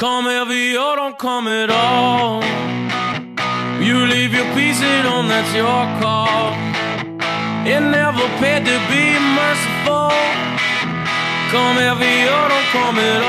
Come heavy or don't come at all. You leave your piece at home, that's your call. It never paid to be merciful. Come heavy or don't come at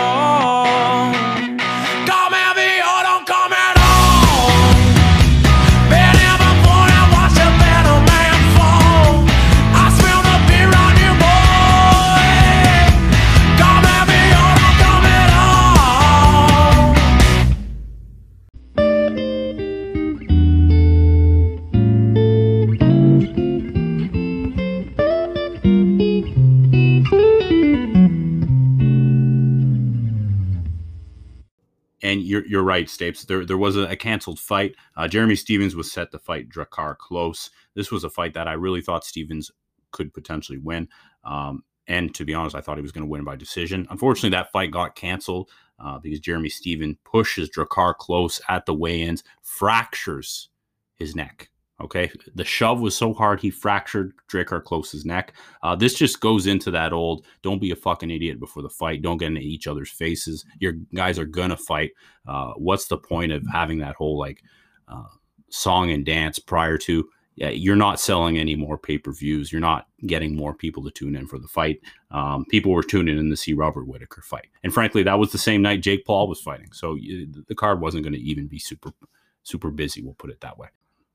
And you're you're right, Stapes. There there was a, a canceled fight. Uh, Jeremy Stephens was set to fight Drakkar Klose. This was a fight that I really thought Stephens could potentially win. Um, and to be honest, I thought he was going to win by decision. Unfortunately, that fight got canceled uh, because Jeremy Stephens pushes Drakkar Klose at the weigh-ins, fractures his neck. Okay, the shove was so hard he fractured Drakkar Klose's neck. Uh, this just goes into that old "don't be a fucking idiot before the fight. Don't get into each other's faces. Your guys are gonna fight. Uh, what's the point of having that whole like uh, song and dance prior to? Yeah, you're not selling any more pay per views. You're not getting more people to tune in for the fight. Um, people were tuning in to see Robert Whitaker fight, and frankly, that was the same night Jake Paul was fighting. So you, the card wasn't going to even be super super busy. We'll put it that way.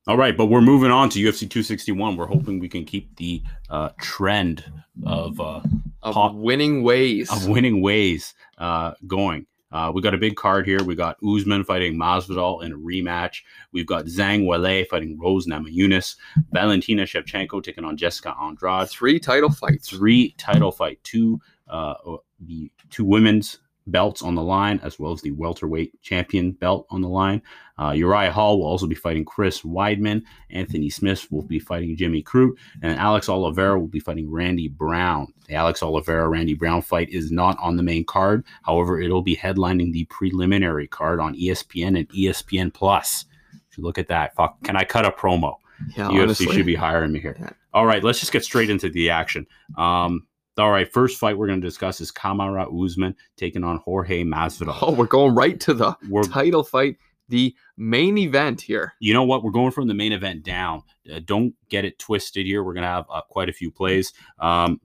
All right, but we're moving on to UFC 261. We're hoping we can keep the uh, trend of uh, Of Pop- winning ways. of winning ways uh, going. Uh, we got a big card here. We got Usman fighting Masvidal in a rematch. We've got Zhang Weili fighting Rose Namajunas. Valentina Shevchenko taking on Jessica Andrade. Three title fights. Three title fight, two uh, the two women's belts on the line, as well as the welterweight champion belt on the line. Uh, Uriah Hall will also be fighting Chris Weidman. Anthony Smith will be fighting Jimmy Crute, and Alex Oliveira will be fighting Randy Brown. The Alex Oliveira Randy Brown fight is not on the main card. However, it'll be headlining the preliminary card on ESPN and ESPN Plus. If you look at that, fuck, can I cut a promo? Yeah, UFC honestly. should be hiring me here. Yeah. All right, let's just get straight into the action. Um, all right, first fight we're going to discuss is Kamaru Usman taking on Jorge Masvidal. Oh, we're going right to the We're, title fight, the main event here. you know what? We're going from the main event down. Uh, don't get it twisted here. We're going to have uh, quite a few plays. Um,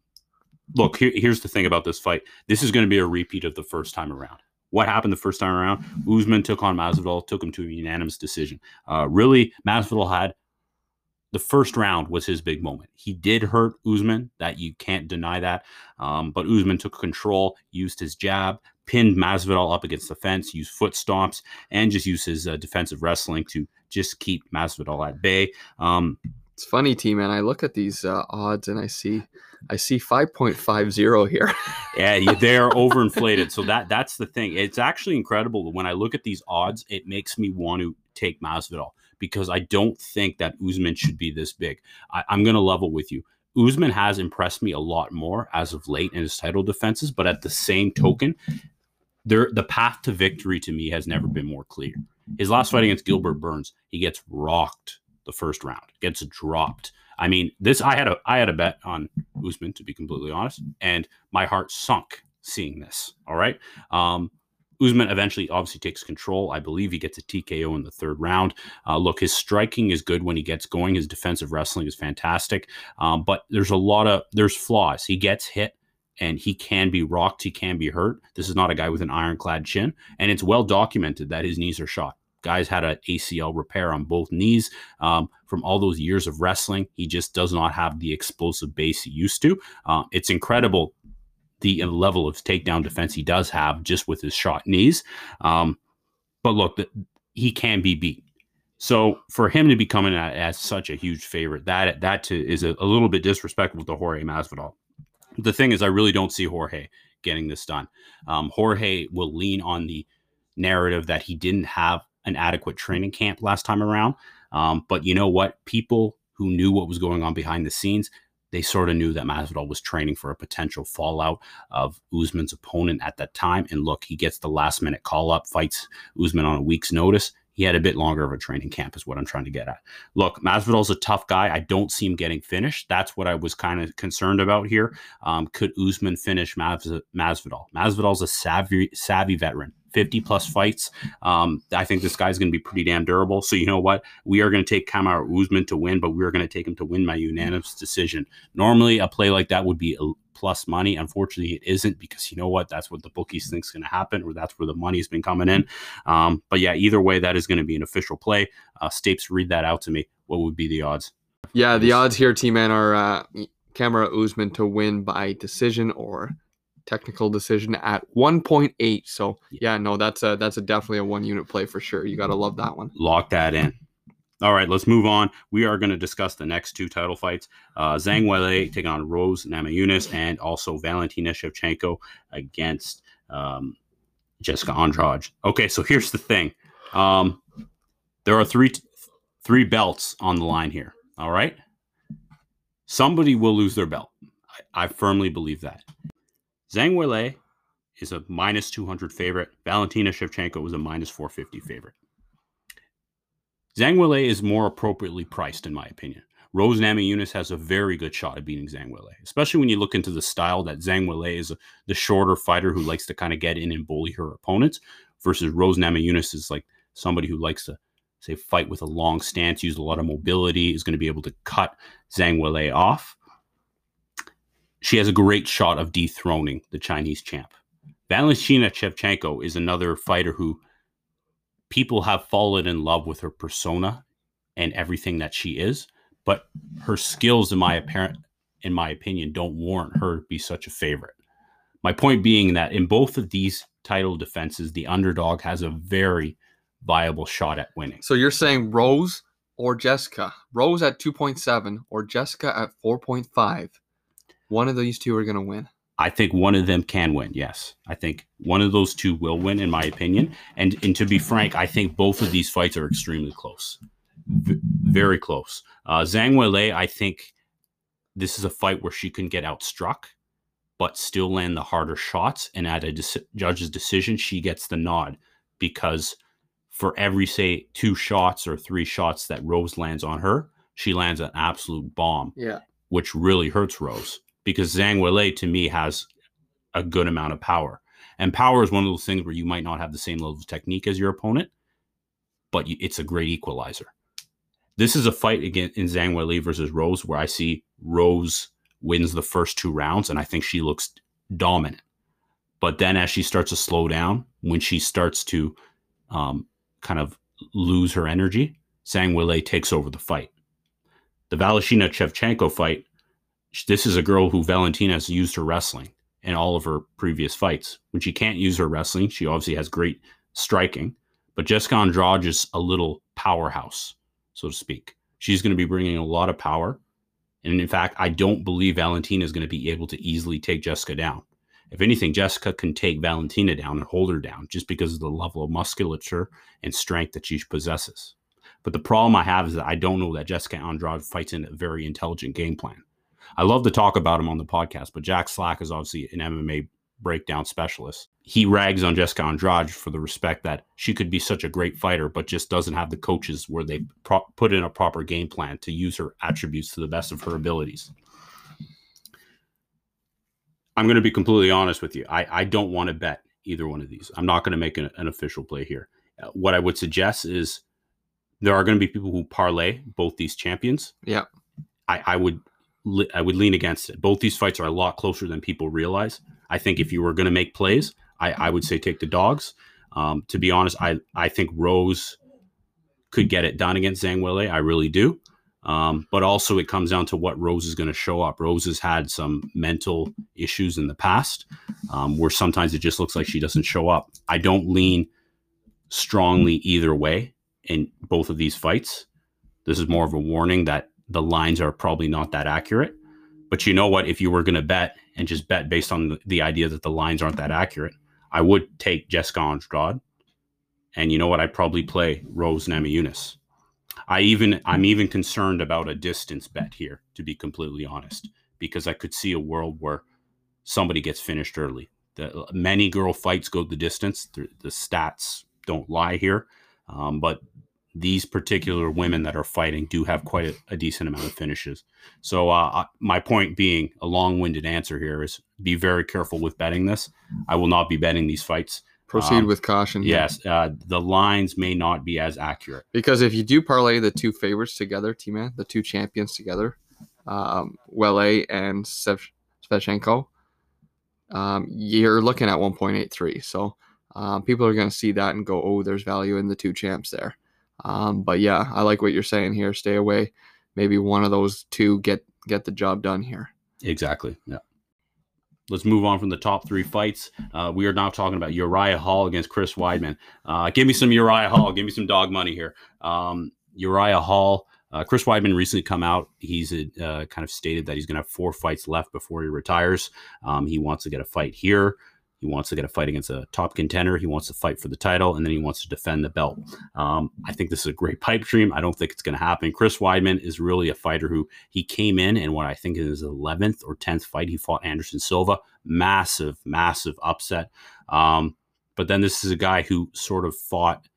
look, here, here's the thing about this fight. This is going to be a repeat of the first time around. What happened the first time around? Usman took on Masvidal, took him to a unanimous decision. Uh, really, Masvidal had the first round was his big moment. He did hurt Usman, that you can't deny that. Um, but Usman took control, used his jab, pinned Masvidal up against the fence, used foot stomps, and just used his uh, defensive wrestling to just keep Masvidal at bay. Um, It's funny, T man. I look at these uh, odds and I see, I see five point five zero here. yeah, they're overinflated. So that that's the thing. It's actually incredible when I look at these odds. It makes me want to take Masvidal because I don't think that Usman should be this big. I, I'm going to level with you. Usman has impressed me a lot more as of late in his title defenses, but at the same token, there the path to victory to me has never been more clear. His last fight against Gilbert Burns, he gets rocked the first round, gets dropped. I mean, this I had a I had a bet on Usman to be completely honest, and my heart sunk seeing this. All right. Um, Usman eventually obviously takes control. I believe he gets a TKO in the third round. Uh, look, his striking is good when he gets going. His defensive wrestling is fantastic. Um, but there's a lot of there's flaws. He gets hit and he can be rocked. He can be hurt. This is not a guy with an ironclad chin, and it's well documented that his knees are shot. Guys had an ACL repair on both knees um, from all those years of wrestling. He just does not have the explosive base he used to. Uh, it's incredible the level of takedown defense he does have just with his shot knees. Um, but look, the, he can be beat. So for him to be coming at as such a huge favorite, that that to, is a, a little bit disrespectful to Jorge Masvidal. The thing is, I really don't see Jorge getting this done. Um, Jorge will lean on the narrative that he didn't have an adequate training camp last time around. Um, but you know what? People who knew what was going on behind the scenes, they sort of knew that Masvidal was training for a potential fallout of Usman's opponent at that time. And look, he gets the last minute call up, fights Usman on a week's notice. He had a bit longer of a training camp, is what I'm trying to get at. Look, Masvidal's a tough guy. I don't see him getting finished. That's what I was kind of concerned about here. Um, could Usman finish Mas- Masvidal? Masvidal's a savvy, savvy veteran, 50 plus fights. Um, I think this guy's going to be pretty damn durable. So you know what? We are going to take Kamaru Usman to win, but we're going to take him to win by unanimous decision. Normally, a play like that would be a plus money. Unfortunately, it isn't because you know what? That's what the bookies think is going to happen, or that's where the money's been coming in. Um, but yeah, either way, that is going to be an official play. Uh, Stapes, read that out to me. What would be the odds? Yeah, the odds here, T Man, are uh, Kamaru Usman to win by decision or technical decision at 1.8. So yeah, no, that's a that's a definitely a one unit play for sure. You gotta love that one. Lock that in. All right, let's move on. We are going to discuss the next two title fights. Uh, Zhang Weili taking on Rose Namajunas and also Valentina Shevchenko against um, Jessica Andrade. Okay, so here's the thing. Um, there are three three belts on the line here. All right. Somebody will lose their belt. I, I firmly believe that. Zhang Weili is a minus 200 favorite. Valentina Shevchenko is a minus 450 favorite. Zhang Weili is more appropriately priced, in my opinion. Rose Namajunas has a very good shot at beating Zhang Weili, especially when you look into the style that Zhang Weili is a, the shorter fighter who likes to kind of get in and bully her opponents, versus Rose Namajunas is like somebody who likes to say fight with a long stance, use a lot of mobility, is going to be able to cut Zhang Weili off she has a great shot of dethroning the Chinese champ. Valentina Shevchenko is another fighter who people have fallen in love with her persona and everything that she is, but her skills, in my apparent, in my opinion, don't warrant her to be such a favorite. My point being that in both of these title defenses, the underdog has a very viable shot at winning. So you're saying Rose or Jessica? Rose at 2.7 or Jessica at 4.5 one of these two are going to win. I think one of them can win. Yes, I think one of those two will win, in my opinion. And and to be frank, I think both of these fights are extremely close, v- very close. Uh, Zhang Weili, I think this is a fight where she can get outstruck, but still land the harder shots. And at a de- judge's decision, she gets the nod because for every say two shots or three shots that Rose lands on her, she lands an absolute bomb. Yeah, which really hurts Rose because Zhang Weili to me has a good amount of power. And power is one of those things where you might not have the same level of technique as your opponent, but it's a great equalizer. This is a fight again in Zhang Weili versus Rose where I see Rose wins the first two rounds and I think she looks dominant. But then as she starts to slow down, when she starts to um, kind of lose her energy, Zhang Weili takes over the fight. The Valentina Shevchenko fight this is a girl who Valentina has used her wrestling in all of her previous fights. When she can't use her wrestling, she obviously has great striking, but Jessica Andrade is a little powerhouse, so to speak. She's going to be bringing a lot of power. And in fact, I don't believe Valentina is going to be able to easily take Jessica down. If anything, Jessica can take Valentina down and hold her down just because of the level of musculature and strength that she possesses. But the problem I have is that I don't know that Jessica Andrade fights in a very intelligent game plan. I love to talk about him on the podcast, but Jack Slack is obviously an MMA breakdown specialist. He rags on Jessica Andrade for the respect that she could be such a great fighter, but just doesn't have the coaches where they pro- put in a proper game plan to use her attributes to the best of her abilities. I'm going to be completely honest with you. I, I don't want to bet either one of these. I'm not going to make an, an official play here. Uh, what I would suggest is there are going to be people who parlay both these champions. Yeah. I, I would I would lean against it. Both these fights are a lot closer than people realize. I think if you were going to make plays, I, I, would say take the dogs. Um, to be honest, I, I think Rose could get it done against Zhang Weili. I really do. Um, but also, it comes down to what Rose is going to show up. Rose has had some mental issues in the past um, where sometimes it just looks like she doesn't show up. I don't lean strongly either way in both of these fights. This is more of a warning that the lines are probably not that accurate. But you know what? If you were going to bet and just bet based on the, the, idea that the lines aren't that accurate, I would take Jessica Andrade. And you know what? I'd probably play Rose Namajunas. I even I'm even concerned about a distance bet here, to be completely honest, because I could see a world where somebody gets finished early. The many girl fights go the distance. The, the stats don't lie here, um, but these particular women that are fighting do have quite a, a decent amount of finishes. So, uh, my point being, a long winded answer here is be very careful with betting this. I will not be betting these fights. Proceed Um, with caution. Yes, uh, the lines may not be as accurate. Because if you do parlay the two favorites together, T Man, the two champions together, um, Wele and Sev- Svechenko, um, you're looking at 1.83. So um, people are going to see that and go, oh, there's value in the two champs there. Um, but yeah, I like what you're saying here. Stay away. Maybe one of those two get get the job done here. Exactly. Yeah. Let's move on from the top three fights. Uh, we are now talking about Uriah Hall against Chris Weidman. Uh, give me some Uriah Hall. Give me some dog money here. Um, Uriah Hall. Uh, Chris Weidman recently come out. He's uh, kind of stated that he's going to have four fights left before he retires. Um, he wants to get a fight here. He wants to get a fight against a top contender. He wants to fight for the title, and then he wants to defend the belt. Um, I think this is a great pipe dream. I don't think it's going to happen. Chris Weidman is really a fighter who he came in, and what I think is his 11th or 10th fight, he fought Anderson Silva. Massive, massive upset. Um, but then this is a guy who sort of fought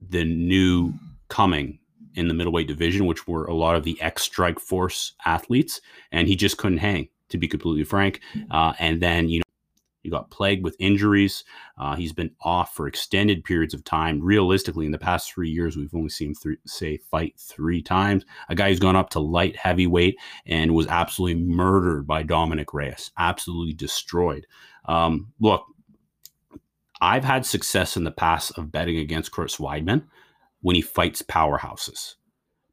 the new coming in the middleweight division, which were a lot of the ex Strikeforce athletes, and he just couldn't hang, to be completely frank. Uh, and then, you know, he got plagued with injuries. Uh, he's been off for extended periods of time. Realistically, in the past three years, we've only seen him th- say fight three times. A guy who's gone up to light heavyweight and was absolutely murdered by Dominick Reyes, absolutely destroyed. Um, look, I've had success in the past of betting against Chris Weidman when he fights powerhouses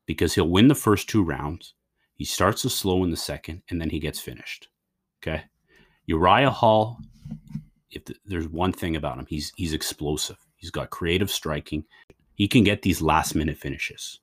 because he'll win the first two rounds. He starts to slow in the second, and then he gets finished. Okay. Uriah Hall, if th- there's one thing about him, he's he's explosive. He's got creative striking. He can get these last minute finishes.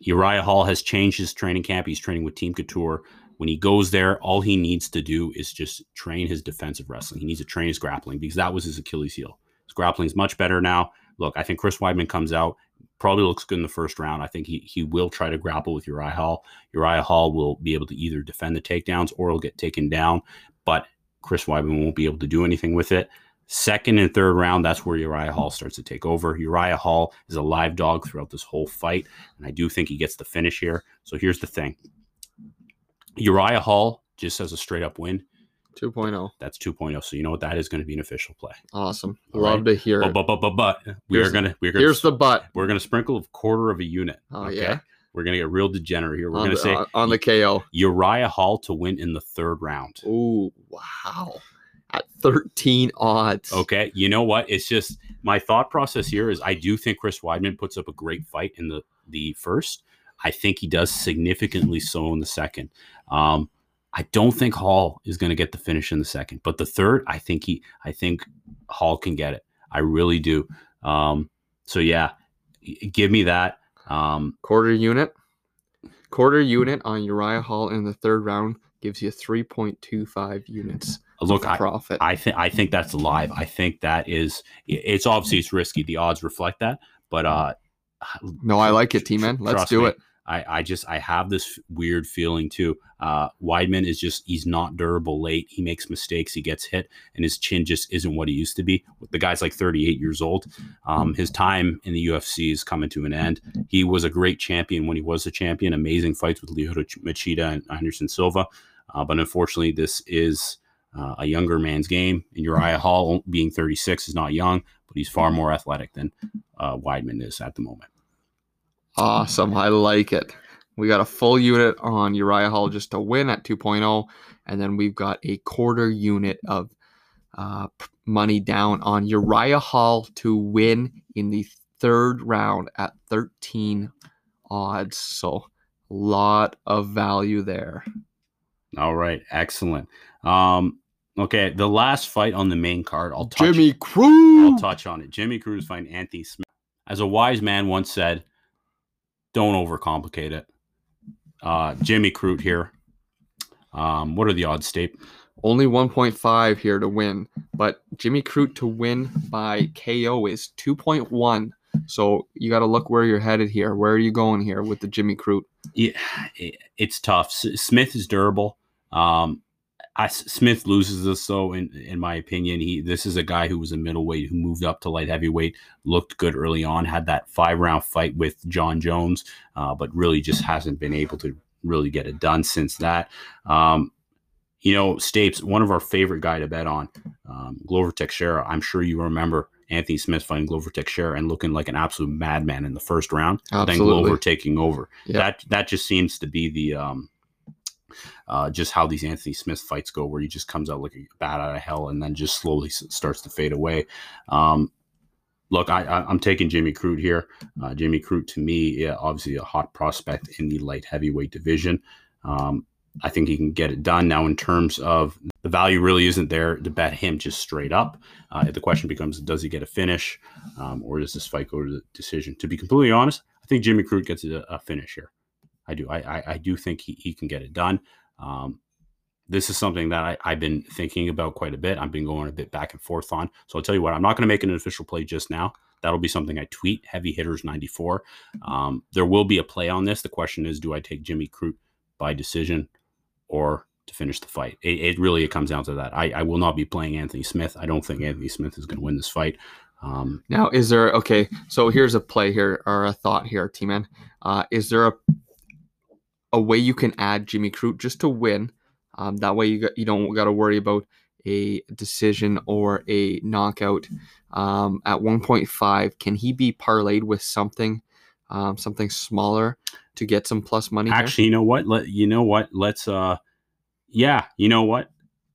Uriah Hall has changed his training camp. He's training with Team Couture. When he goes there, all he needs to do is just train his defensive wrestling. He needs to train his grappling because that was his Achilles heel. His grappling is much better now. Look, I think Chris Weidman comes out, probably looks good in the first round. I think he he will try to grapple with Uriah Hall. Uriah Hall will be able to either defend the takedowns or he'll get taken down, but Chris Weidman won't be able to do anything with it. Second and third round, that's where Uriah Hall starts to take over. Uriah Hall is a live dog throughout this whole fight, and I do think he gets the finish here. So here's the thing Uriah Hall just has a straight up win. 2.0. That's 2.0. So you know what? That is going to be an official play. Awesome. All Love right. to hear But, it. but, but, but, but we Here's- are going to, we're going Here's the butt. we're going to sprinkle a quarter of a unit. Oh, yeah. We're going to get real degenerate here. We're on, going the, to say on- on the KO. Uriah Hall to win in the third round. Oh, wow. At 13 odds. Okay. You know what? It's just my thought process here is I do think Chris Weidman puts up a great fight in the the first. I think he does significantly so in the second. Um, I don't think Hall is going to get the finish in the second, but the third, I think he, I think Hall can get it. I really do. Um, so yeah, give me that. Um, Quarter unit. Quarter unit on Uriah Hall in the third round gives you 3.25 units look, of I, profit. I think I think that's live. I think that is. It's obviously it's risky. The odds reflect that, but uh, no, I like it, T Man. Let's do me. it. I, I just I have this weird feeling too. Uh, Weidman is just he's not durable late. He makes mistakes. He gets hit, and his chin just isn't what he used to be. The guy's like 38 years old. Um, his time in the UFC is coming to an end. He was a great champion when he was a champion. Amazing fights with Lyoto Machida and Anderson Silva, uh, but unfortunately, this is uh, a younger man's game. And Uriah Hall, being 36, is not young, but he's far more athletic than uh, Weidman is at the moment. Awesome. I like it. We got a full unit on Uriah Hall just to win at 2.0. And then we've got a quarter unit of uh, money down on Uriah Hall to win in the third round at 13 odds. So a lot of value there. All right, excellent. Um, okay, the last fight on the main card, I'll touch. Jimmy Crute. I'll touch on it. Jimmy Crute fighting Anthony Smith. As a wise man once said, "Don't overcomplicate it." Uh, Jimmy Crute here. Um, what are the odds, State? Only 1.5 here to win, but Jimmy Crute to win by KO is 2.1. So you got to look where you're headed here. Where are you going here with the Jimmy Crute? Yeah, it's tough. S- Smith is durable. Um, I, Smith loses this though, in in my opinion. He this is a guy who was a middleweight who moved up to light heavyweight, looked good early on, had that five round fight with Jon Jones, uh, but really just hasn't been able to really get it done since that. Um, you know, Stapes, one of our favorite guy to bet on, um, Glover Teixeira. I'm sure you remember Anthony Smith fighting Glover Teixeira and looking like an absolute madman in the first round. Then Glover taking over. Yeah. That that just seems to be the um, uh, just how these Anthony Smith fights go, where he just comes out like a bat out of hell and then just slowly starts to fade away. Um, look, I, I'm taking Jimmy Crute here. Uh, Jimmy Crute to me, yeah, obviously a hot prospect in the light heavyweight division. Um, I think he can get it done. Now, in terms of the value, really isn't there to bet him just straight up. Uh, the question becomes, does he get a finish, um, or does this fight go to the decision? To be completely honest, I think Jimmy Crute gets a, a finish here. I do. I, I, I do think he, he can get it done. Um, this is something that I, I've been thinking about quite a bit. I've been going a bit back and forth on. So I'll tell you what, I'm not going to make an official play just now. That'll be something I tweet. Heavy hitters 94. Um, there will be a play on this. The question is, do I take Jimmy Crute by decision or to finish the fight? It, it really it comes down to that. I, I will not be playing Anthony Smith. I don't think Anthony Smith is going to win this fight. Um, Now, is there okay? So here's a play here or a thought here, T man. Uh, is there a a way you can add Jimmy Crute just to win? Um, that way you got, you don't got to worry about a decision or a knockout. Um, at 1.5, can he be parlayed with something, um, something smaller to get some plus money? here? Actually, you know what? Let you know what? Let's uh yeah, you know what?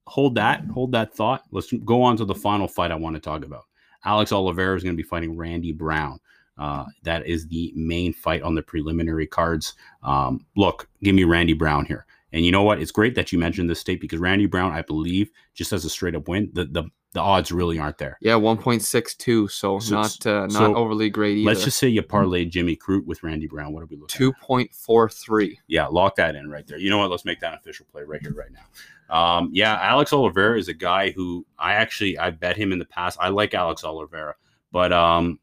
Hold that, hold that thought. Let's go on to the final fight I want to talk about. Alex Oliveira is going to be fighting Randy Brown. Uh, that is the main fight on the preliminary cards. Um, look, give me Randy Brown here. And you know what? It's great that you mentioned this state because Randy Brown, I believe, just as a straight up win, the the, the odds really aren't there. yeah, 1.62. So, So- not uh, not so overly great either. Let's just say you parlay Jimmy Crute with Randy Brown. What are we looking 2.43. Yeah, lock that in right there. You know what? Let's make that an official play right here, right now. Um, yeah, Alex Oliveira is a guy who I actually I bet him in the past. I like Alex Oliveira, but um,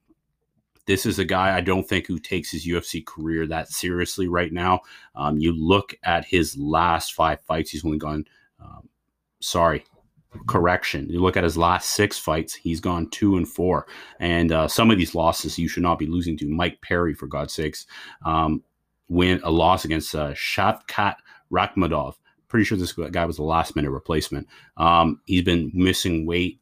this is a guy I don't think who takes his UFC career that seriously right now. Um, you look at his last five fights; he's only gone. Um, sorry, correction. You look at his last six fights; he's gone two and four. And uh, some of these losses you should not be losing to. Mike Perry, for God's sakes. Um, win a loss against uh, Shavkat Rakhmonov. Pretty sure this guy was the last minute replacement. Um, he's been missing weight,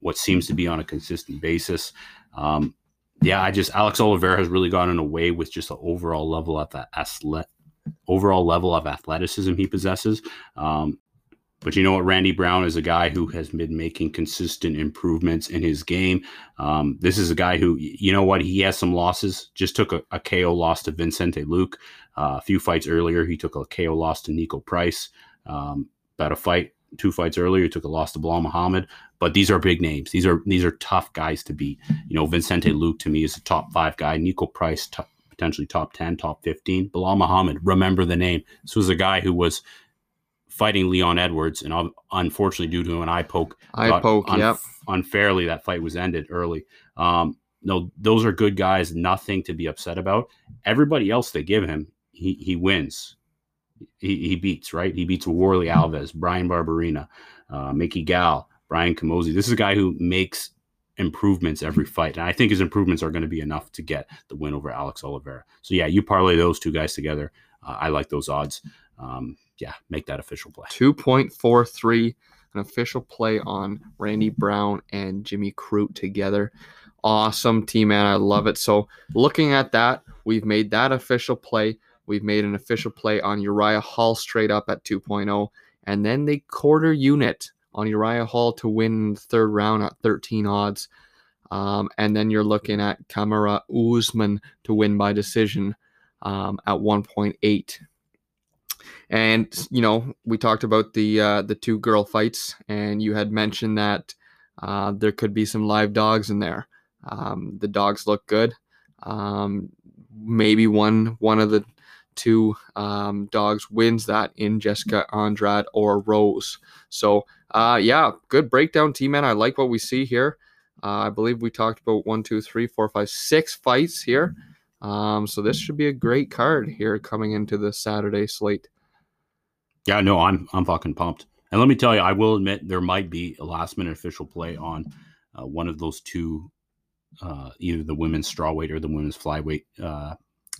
what seems to be on a consistent basis. Um, yeah, I just Alex Oliveira has really gotten away with just the overall level of that overall level of athleticism he possesses. Um, but you know what? Randy Brown is a guy who has been making consistent improvements in his game. Um, this is a guy who, you know what? He has some losses. Just took a, a KO loss to Vicente Luque. Uh, a few fights earlier, he took a KO loss to Niko Price. Um, about a fight, two fights earlier, he took a loss to Belal Muhammad. But these are big names. These are these are tough guys to beat. You know, Vicente Luque to me is a top five guy. Niko Price, top, potentially top ten, top fifteen. Belal Muhammad, remember the name. This was a guy who was fighting Leon Edwards, and unfortunately, due to an eye poke, Eye poke, un- yep. unfairly that fight was ended early. Um, no, those are good guys. Nothing to be upset about. Everybody else they give him, he he wins. He, he beats right. He beats Warley Alves, Bryan Barberena, uh, Mickey Gall, Brian Camozzi. This is a guy who makes improvements every fight, and I think his improvements are going to be enough to get the win over Alex Oliveira. So yeah, you parlay those two guys together. Uh, I like those odds. Um, yeah, make that official play. 2.43, an official play on Randy Brown and Jimmy Crute together. Awesome team, man. I love it. So, looking at that, we've made that official play. We've made an official play on Uriah Hall straight up at 2.0, and then the quarter unit on Uriah Hall to win third round at 13 odds. Um, and then you're looking at Kamaru Usman to win by decision um, at 1.8. And you know, we talked about the uh, the two girl fights, and you had mentioned that uh, there could be some live dogs in there. Um, the dogs look good. Um, maybe one one of the two um, dogs wins that in Jessica Andrade or Rose. So uh, yeah, good breakdown, T man. I like what we see here. Uh, I believe we talked about one, two, three, four, five, six fights here. Um, so this should be a great card here coming into the Saturday slate. Yeah, no, I'm I'm fucking pumped. And let me tell you, I will admit there might be a last minute official play on uh, one of those two, uh, either the women's strawweight or the women's flyweight uh,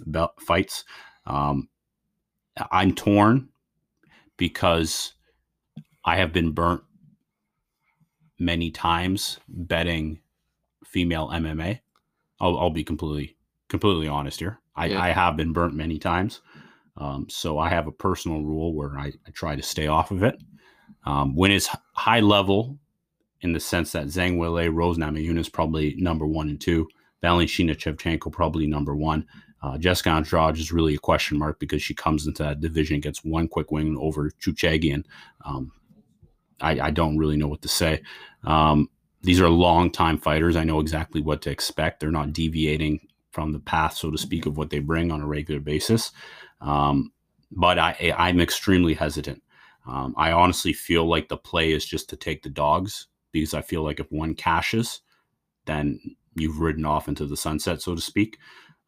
belt fights. Um, I'm torn because I have been burnt many times betting female MMA. I'll, I'll be completely completely honest here. I, Yeah. I have been burnt many times. Um, so I have a personal rule where I, I try to stay off of it. Um, when it's high level, in the sense that Zhang Weili, Rose Namajunas probably number one and two, Valentina Shevchenko probably number one. Uh, Jessica Andrade is really a question mark because she comes into that division, gets one quick win over Chookagian. Um, I, I don't really know what to say. Um, these are long time fighters. I know exactly what to expect. They're not deviating from the path, so to speak, of what they bring on a regular basis. Um, but I, I'm extremely hesitant. Um, I honestly feel like the play is just to take the dogs because I feel like if one cashes, then you've ridden off into the sunset, so to speak.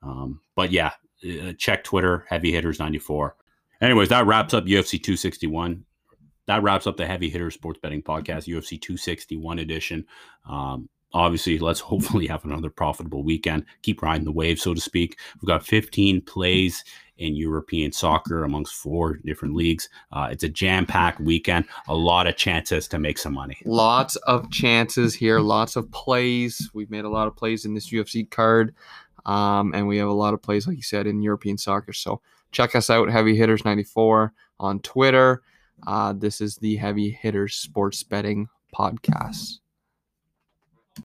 Um, but yeah, uh, check Twitter, Heavy Hitters 94. Anyways, that wraps up UFC 261 that wraps up the heavy hitter sports betting podcast ufc 261 edition. Um, obviously let's hopefully have another profitable weekend. Keep riding the wave so to speak. We've got 15 plays in european soccer amongst four different leagues. Uh, it's a jam-packed weekend. A lot of chances to make some money. Lots of chances here, lots of plays. We've made a lot of plays in this UFC card. Um, and we have a lot of plays, like you said, in European soccer. So check us out, Heavy Hitters 94 on Twitter. Uh, this is the Heavy Hitters Sports Betting Podcast.